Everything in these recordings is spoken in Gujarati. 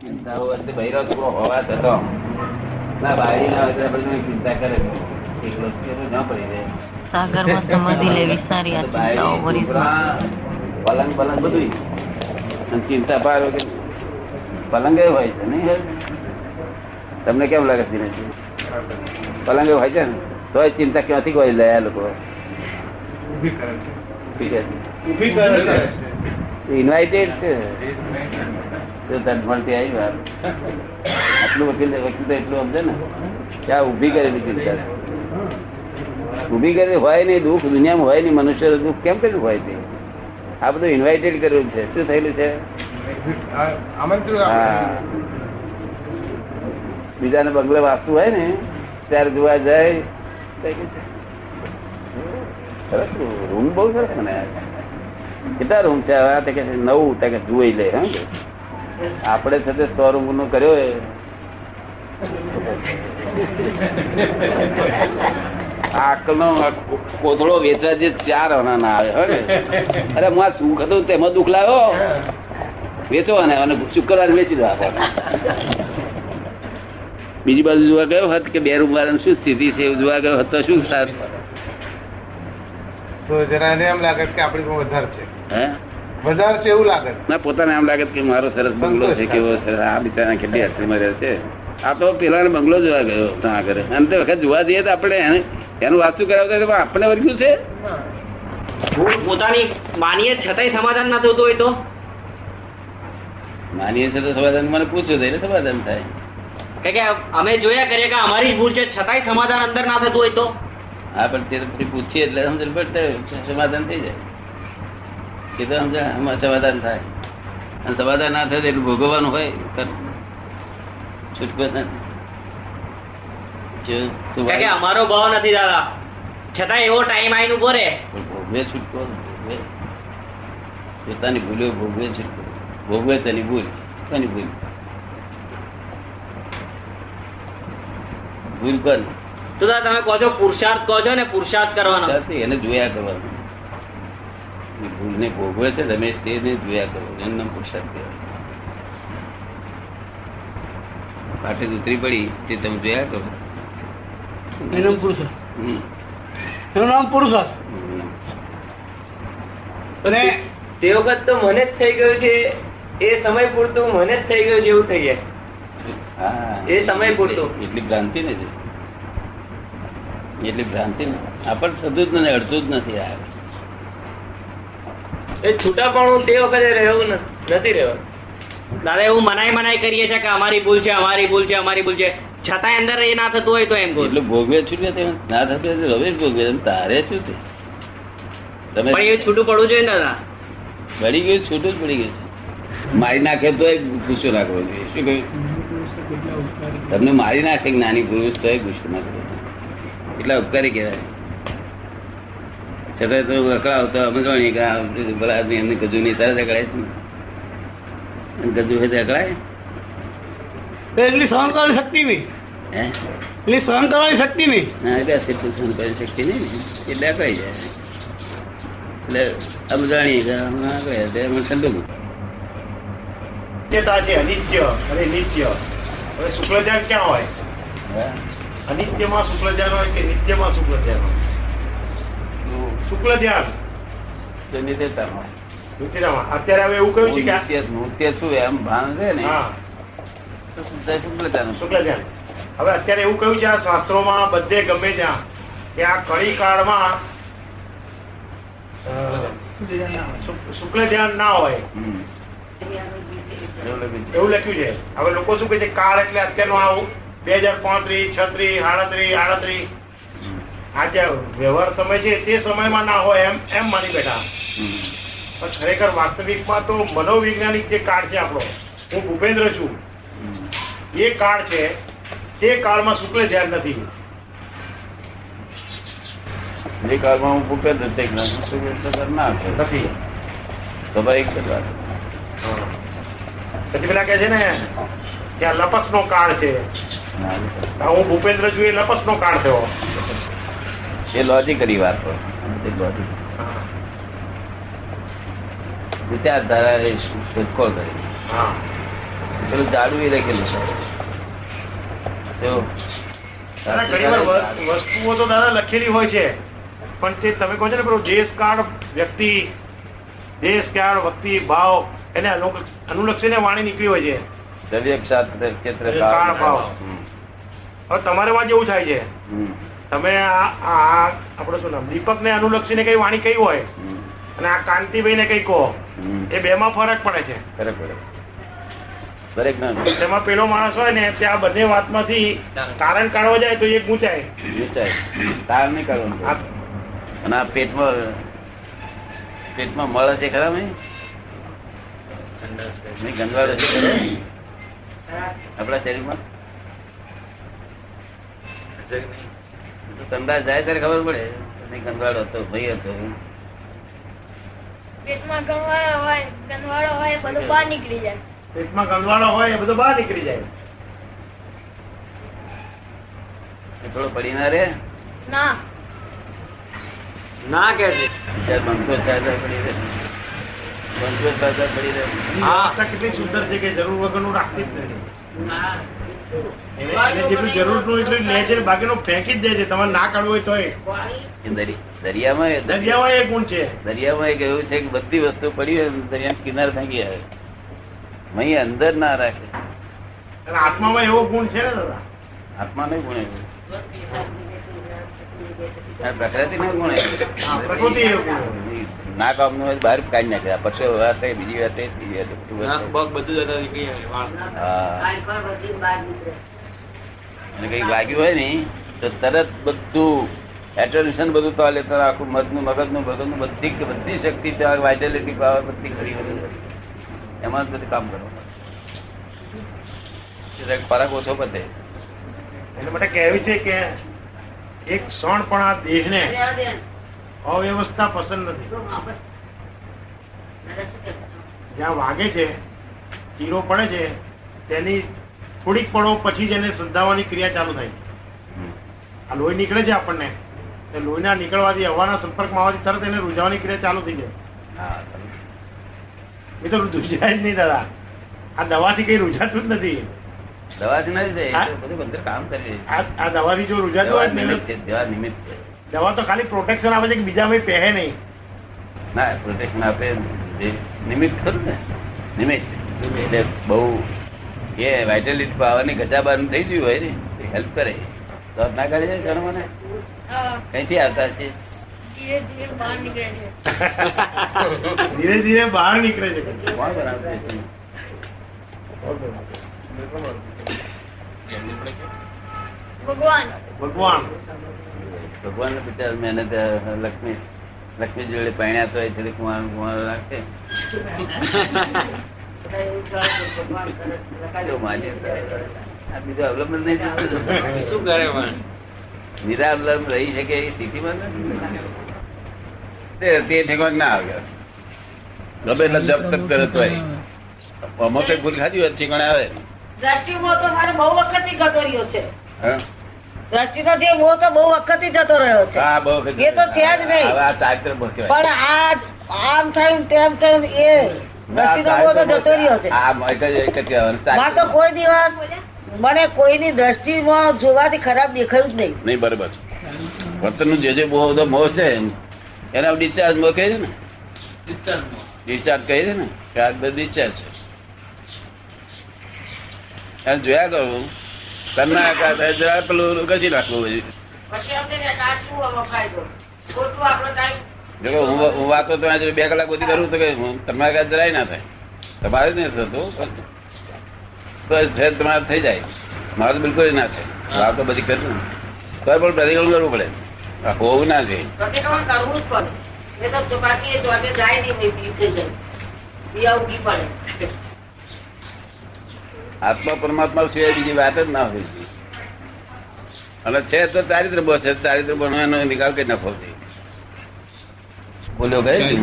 બૈરો છોકરો હોવા છતાં ના બારી ના હોય તો બધું ચિંતા કરે એકલો ન પડી રહે. સાગરમાં સમાધિ લેવી સારી આ ચિંતાઓ ભરી પલંગ પલંગ બધું ચિંતા પાર વગર પલંગ એ હોય છે નહીં તમને કેમ લાગે છે દિનેશજી? પલંગ એ હોય છે ને? તોય ચિંતા ક્યાંથી કોઈ લે આ લોકો? ઇન્વાઇટેડ છે. મળતી આવી વાર. આટલું વકીલ વકીલ તો એટલું સમજે ને. કે આ ઊભી કરેલી ચિંતા ઊભી કરેલી હોય નહીં દુઃખ દુનિયામાં હોય નહીં મનુષ્ય દુઃખ કેમ કર્યું હોય તે? આ બધું ઇન્વાઇટેડ કરેલું છે. શું થયેલું છે? બીજાને બંગલે વાસ્તુ હોય ને ત્યારે જોવા જાય રૂમ બહુ સરસ મને કેટલા રૂમ છે? નવું આ તો કે છે નવ તો જોઈ લે હા. આપણે સાથે તે સો રૂમ નો કર્યો એ. આ અક્કલનો કોથળો વેચવા જે ચાર આના ના? આવે અરે હું સુખ હતું તેમાં દુઃખ લાવ્યો? વેચો અને અને શુક્રવાર વેચી દો બીજી બાજુ જોવા ગયો હતો કે બે રૂમ વાળાની શું સ્થિતિ છે એવું જોવા ગયો હતો શું થાત? તો જરા એમ લાગે કે આપણી પણ વધારે છે. હે? વધારે છે એવું લાગે. ના પોતાને એમ લાગે કે મારો સરસ બંગલો છે કેવો સરસ. આ બિચારા કેટલી હસ્તીમાં રહે છે. આ તો પેલા બંગલો જોવા ગયો ત્યાં આગળ અને તે વખત જોવા જઈએ તો આપણે એને એનું વાસ્તુ કરાવતા તો આપણે વર્ગ્યું છે? પોતાની માનીએ છતાંય સમાધાન ના થતું હોય તો? માનીએ છે તો સમાધાન મને પૂછ્યું એટલે સમાધાન થાય. કે કે અમે જોયા કરીએ કે અમારી ભૂલ છે છતાંય સમાધાન અંદર ના થતું હોય તો? હા પણ તે પછી પૂછીએ એટલે સમજ સમાધાન થઈ જાય. એ તો સમાધાન થાય. અને સમાધાન ના થાય એટલું ભોગવવાનું હોય છૂટકો નથી અમારો ભાવ નથી દાદા. છતાં એવો ટાઈમ આવીને ઊભો રે ભોગવે છૂટકો પોતાની ભૂલ્યો ભોગવે છૂટકો. ભોગવે તેની ભૂલ કોની ભૂલ? ભૂલ પણ તો દાદા તમે કહો છો પુરુષાર્થ કહો છો ને પુરુષાર્થ કરવાનો. એને જોયા કરવાનું. એ ભોગવે છે રમેશ તેને જોયા કરો. એનું નામ પુરુષાર્થ કહેવાય. પાટે ઉતરી પડી તે તમે જોયા કરો. એનું પુરુષાર્થ. એનું નામ પુરુષાર્થ. અને તે વખત તો મને જ થઈ ગયું છે એ સમય પૂરતું મને જ થઈ ગયું છે એવું થઈ જાય. એ સમય પૂરતું. એટલી ભ્રાંતિ ને એટલી ભ્રાંતિ ને આપણ થતું જ નથી અડધું જ નથી આ. એ છૂટાપણું તે વખતે રહેવું નથી રહેવાનું દાદા એવું મનાય મનાય કરીએ છીએ કે અમારી ભૂલ છે અમારી ભૂલ છે અમારી ભૂલ છે. છતાં અંદર એ ના થતું હોય તો એમ એટલે ભોગવે છૂટે ના થતું હોય ભોગવે તારે શું તે? તમે પણ એ છૂટું પડવું જોઈએ ને દાદા. પડી ગયું છૂટું જ પડી ગયું છે. મારી નાખે તો ગુસ્સો ના કરવો જોઈએ. શું કહ્યું? તમને મારી નાખે કે નાની પુરુષ તો ગુસ્સો ના કરવો એટલા ઉપકારી કહેવાય. છતાં તો અકળાવ તો જાણીએ કે આ ભલા આદમી એમની ગજુ નહીં તરત અકળાય છે ગજુ હોય તો અકળાય એટલી સહન કરવાની શક્તિ નહીં. હે? એટલી સહન કરવાની શક્તિ નહીં. ના એટલે એટલું સહન કરવાની શક્તિ નહીં એટલે અકળાઈ જાય. એટલે સમજાણી કે હમણાં અકળાય તો એમાં ઠંડુ નિત્યતા છે અનિત્ય અને નિત્ય. હવે શુક્લ ક્યાં હોય? હા. અનિત્યમાં શુક્લ હોય કે નિત્યમાં શુક્લ હોય? શુક્લ ધ્યાન. તો અત્યારે હવે એવું કહ્યું છે કે આ- નૃત્ય શું એમ ભાન છે ને? હા. તો શુક્લ ધ્યાન. હવે અત્યારે એવું કહ્યું છે આ શાસ્ત્રોમાં બધે ગમે ત્યાં કે આ કળી કાળમાં શુક્લ ધ્યાન ના હોય. એવું લખ્યું છે. એવું લખ્યું છે. હવે લોકો શું કહે છે? કાળ એટલે અત્યારનું આવું બે હજાર પાંત્રીસ છત્રીસ આડત્રીસ આડત્રીસ. હમ. આ જે વ્યવહાર સમય છે તે સમયમાં ના હોય એમ એમ માની બેઠા. પણ ખરેખર વાસ્તવિકમાં તો મનોવૈજ્ઞાનિક જે કાળ છે આપણો હું ભૂપેન્દ્ર છું. એ કાળ છે તે કાળમાં શુક્લ ધ્યાન નથી. જે કાળમાં હું ભૂપેન્દ્ર તે જ્ઞાન ના નથી. સ્વાભાવિક છે વાત. પછી પેલા કે છે ને કે આ લપસ નો કાળ છે હું ભૂપેન્દ્ર છું એ લપસ નો કાળ થયો. એ લોજિકલી વાત હોય. એ લોજિક. વિચારધારા એ શોધખોળ કરી પેલું જાડું એ લખેલું છે જો દાદા ઘણી વાર વ- વસ્તુઓ તો દાદા લખેલી હોય છે પણ તે તમે કહો છો ને પેલું દેશ કાળ વ્યક્તિ દેશ કાળ વ્યક્તિ ભાવ એને અનુલક્ષ- અનુલક્ષીને વાણી નીકળી હોય છે દરેક ક્ષેત્ર કાળ ભાવ. હવે તમારે માં જેવું થાય છે. તમે આ આ આપણે શું નામ? દીપક ને અનુલક્ષીને કઈ વાણી કઈ હોય? અને આ કાંતિભાઈ ને કઈ કહો? એ બે માં ફરક પડે છે. ખરેખર દરેક ના તેમાં પેલો માણસ હોય ને આ બંને વાતમાંથી કારણ કાઢવા જાય તો એ ગુંચાય. વિચાર તાર નહીં કાઢવાનું અને આ પેટમાં પેટમાં મળે છે ખરા નહીં ગંદવાડો છે? આપણા શરીરમાં? તો જાય ત્યારે ખબર પડે. નહીં ગંદવાડો હતો ભાઈ હતો. પેટમાં ગંવાળો હોય ગંવાળો હોય એ બધું બહાર નીકળી જાય. પેટમાં ગંદવાડો હોય એ બધું બહાર નીકળી જાય. થોડો પડી ના રે ના. ના કે છે. બંધો પડી રહે. બંધો થાય પડી રહે. હા. કેટલી સુંદર છે કે જરૂર વગરનું રાખતી જ નથી જેટલું જરૂરનું એટલું લે છે બાકીનું ફેંકી જ દે છે. તમારે ના કાઢવું હોય તોય. દરિયામાં દરિયામાં એ ગુણ છે. દરિયામાં એક એવું છે કે બધી વસ્તુ પડી હોય દરિયા કિનારે ફેંકી આવે. અહીં અંદર ના રાખે. આત્મામાં એવો ગુણ છે ને દાદા? આત્મા નહીં ગુણ આ પ્રકૃતિ નહીં ગુણે ના બહાર કાઢી વાત બીજી વાત વાત બધું અને હોય ને તો તરત બધું એટોન્શન બધું તો લેતા આખું મધનું મગજનું મગજનું બધી બધી શક્તિ ત્યાં વાઇટાલિટી પાવર બધી ખરી બધી એમાં જ બધું કામ કરો. એટલે ખોરાક ઓછો પતે. એટલે માટે કહેવું છે કે એક ક્ષણ પણ આ દેહને અવ્યવસ્થા પસંદ નથી. જ્યાં વાગે છે ચીરો પડે છે તેની થોડીક પળો પછી જ એને સંધાવાની ક્રિયા ચાલુ થાય. આ લોહી નીકળે છે આપણને. તે લોહીના નીકળવાથી હવાના સંપર્કમાં આવવાથી તરત એને રૂઝાવાની ક્રિયા ચાલુ થઈ જાય. હા એ તો રૂઝાય જ નહીં દાદા. આ દવાથી કઈ રૂઝાતું જ નથી. દવાથી નથી જાય હા? એ તો બધું અંદર કામ કરે આ આ દવાથી જો દવા હોય નિમિત્ત છે દવા નિમિત્ત. છે દવા તો ખાલી પ્રોટેક્શન આપે છે કે બીજા ભાઈ પહેરે નહીં. ના પ્રોટેક્શન આપે નિમિત્ત ખરું ને? નિમિત્ત. એટલે બહુ એ વાઇટાલિટી પાવરની ગજાબાન થઈ ગયું હોય ને હેલ્પ કરે. તો ના કરે છે જાણો મને કઈથી આવતા છે? ધીરે ધીરે બહાર નીકળે છે. ધીરે ધીરે છે. કોણ બનાવતું છે? ભગવાન. ભગવાન. ભગવાન ને બિચાર મેને લક્ષ્મી લક્ષ્મી જોડે પહેણ્યા તો થોડી કુંવાર કુંવાર રાખે જો માન્ય. આ બીજું અવલંબન નહીં શું કરે નિરાવલંબ રહી શકે એ સ્થિતિમાં નથી. તે ના આવ્યો ગમે એટલે જપ તપ કરે તો આમાં કઈ ભૂલ ખાધી હોય ઠેકાણે આવે. દ્રષ્ટિ તો મારે બહુ વખતથી રહ્યો છે. હા? દ્રષ્ટિનો જે મોહ તો બહુ વખતથી જતો રહ્યો છે. હા બહુ વખત. એ તો છે જ નહીં. પણ આ આમ થયું તેમ થયું એ દ્રષ્ટિનો મોહ તો જતો રહ્યો છે. માં તો કોઈ દિવસ મને કોઈની દ્રષ્ટિમાં જોવાથી ખરાબ દેખાયું જ નહીં. નહીં બરોબર છે. વર્તનનું જે જે બહુ બધો મોહ છે. એના ડિસ્ચાર્જ મોહ કહે છે ને? ડિસ્ચાર્જ કહે છે ને? કે આ બધું ડિસ્ચાર્જ છે. એને જોયા કરું કાઢે જરા પેલું ઘસી નાખવું બધું? પછી જો હું વાતો તમે બે કલાક બધી કરું તો કે તમારે કાંઈ જરાય ના થાય. તમારે જ નહીં થતું તો છે તમારે થઈ જાય. મારે તો બિલકુલ ના થાય. વાતો બધી કરું તો પણ પ્રતિક્રમણ કરવું પડે. હોવું ના જોઈએ. પ્રતિક્રમણ કરવું જ પડે. એ તો બાકી જાય નહીં પડે. આત્મા પરમાત્મા સિવાય બીજી વાત જ ના હોય. છે. અને છે તો ચારિત્ર બહુ છે ચારિત્ર બનવાનો નિકાલ કઈ નફો છે ભૂલો કરેલી?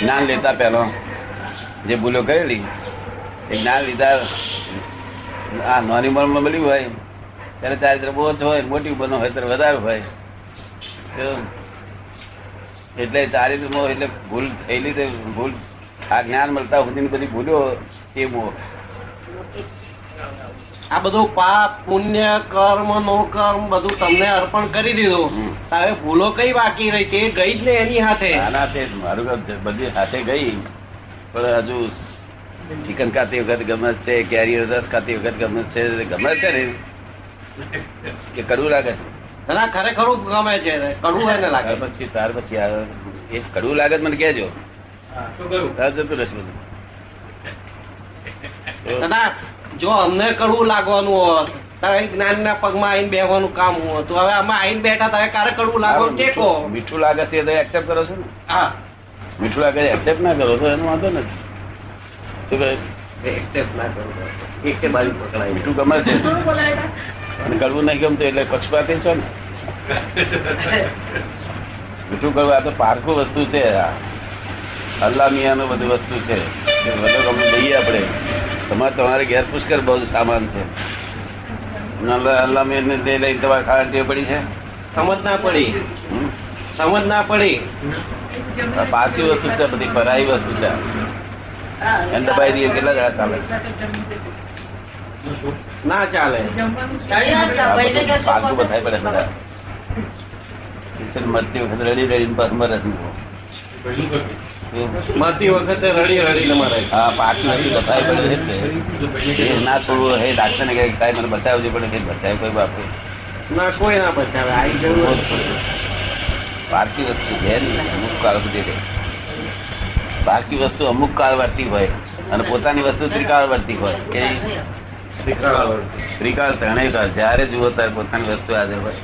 જ્ઞાન લેતા પહેલો. જે ભૂલો કરેલી એ જ્ઞાન લીધા આ નાની ઉંમરમાં મળ્યું હોય ત્યારે ચારિત્ર બહુ હોય મોટી બનો હોય ત્યારે વધારે હોય. એટલે ચારિત્રમાં એટલે ભૂલ થયેલી ભૂલ આ જ્ઞાન મળતા સુધીની બધી ભૂલો એ મોહ આ બધું પાપ પુણ્ય કર્મ નો કર્મ બધું તમને અર્પણ કરી દીધું. હવે ભૂલો કઈ બાકી રહી? તે ગઈ જ ને એની હાથે. મારું બધી સાથે ગઈ. પણ હજુ ચિકન ખાતી વખત ગમે છે કેરી રસ ખાતી વખત ગમે છે ગમે છે ને. કે કડવું લાગે છે? ના ખરેખર ગમે છે. કડવું હોય ને લાગે પછી ત્યાર પછી એ કડવું લાગે મને મને હા તો જતું રસ બધું. દાદા જો અમને કડવું લાગવાનું હોત તારે જ્ઞાન ના પગમાં આઈને બેહવાનું કામ હોત તો હવે આમાં આઈને બેઠા તારે ક્યારે કડવું લાગવાનું ટેકો? મીઠું લાગે છે એક્સેપ્ટ કરો છો ને? હા. મીઠું લાગે એક્સેપ્ટ ના કરો તો એનો વાંધો નથી. શું કહે? એક્સેપ્ટ ના કરો. એક બાજુ પકડાય. મીઠું ગમે છે. અને કડવું નહીં ગમતું એટલે પક્ષપાતી છો ને? મીઠું કડવું આ તો પારખું વસ્તુ છે આ. અલ્લા મિયાનું બધું વસ્તુ છે. એ બધું ગમે દઈએ આપણે. તમારે તમારે ઘેર પુષ્કર બહુ સામાન છે. તે લઈને તમારે ખાવા ટેવ પડી છે? સમજ ના પડી. સમજ ના પડી. આ વસ્તુ છે બધી પરાઈ વસ્તુ છે. એને દબાઈ દઈએ કેટલા જણા ચાલે? ના ચાલે. પાછું બધાય પડે બધા. મરતી વખત રડી રડીને પાછું મરે છે મરતી વખતે રડી રડીને મરે. હા પાકી નથી બતાવી પડે છે ના. થોડું હે ડાક્ટર ને કહે સાહેબ મને બતાવજો પડે કઈ બતાવે કોઈ બાપુ. ના કોઈ ના બચાવે આવી જરૂર પારકી વસ્તુ છે અમુક કાળ બધી રહે. બાકી વસ્તુ અમુક કાળ વર્તી હોય અને પોતાની વસ્તુ ત્રિકાળ વર્તી હોય. કે ત્રિકાળ ત્રણેય કાળ. જયારે જુઓ ત્યારે પોતાની વસ્તુ હાજર હોય.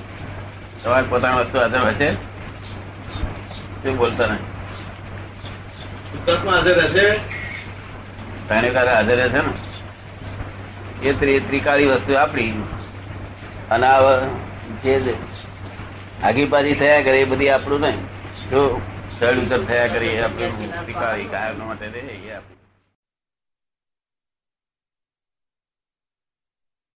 તમારે પોતાની વસ્તુ હાજર હોય છે? શું બોલતા નહીં ત્રણેય કાળ હાજર રહેશે ને? એ ત્રિકાળી વસ્તુ આપણી. અને આ જે આગી પાછી થયા કરે એ બધી આપણું નહીં. જો ચડ ઉતર થયા કરે એ આપણું ત્રિકાળી કાયમ માટે રહે એ આપણું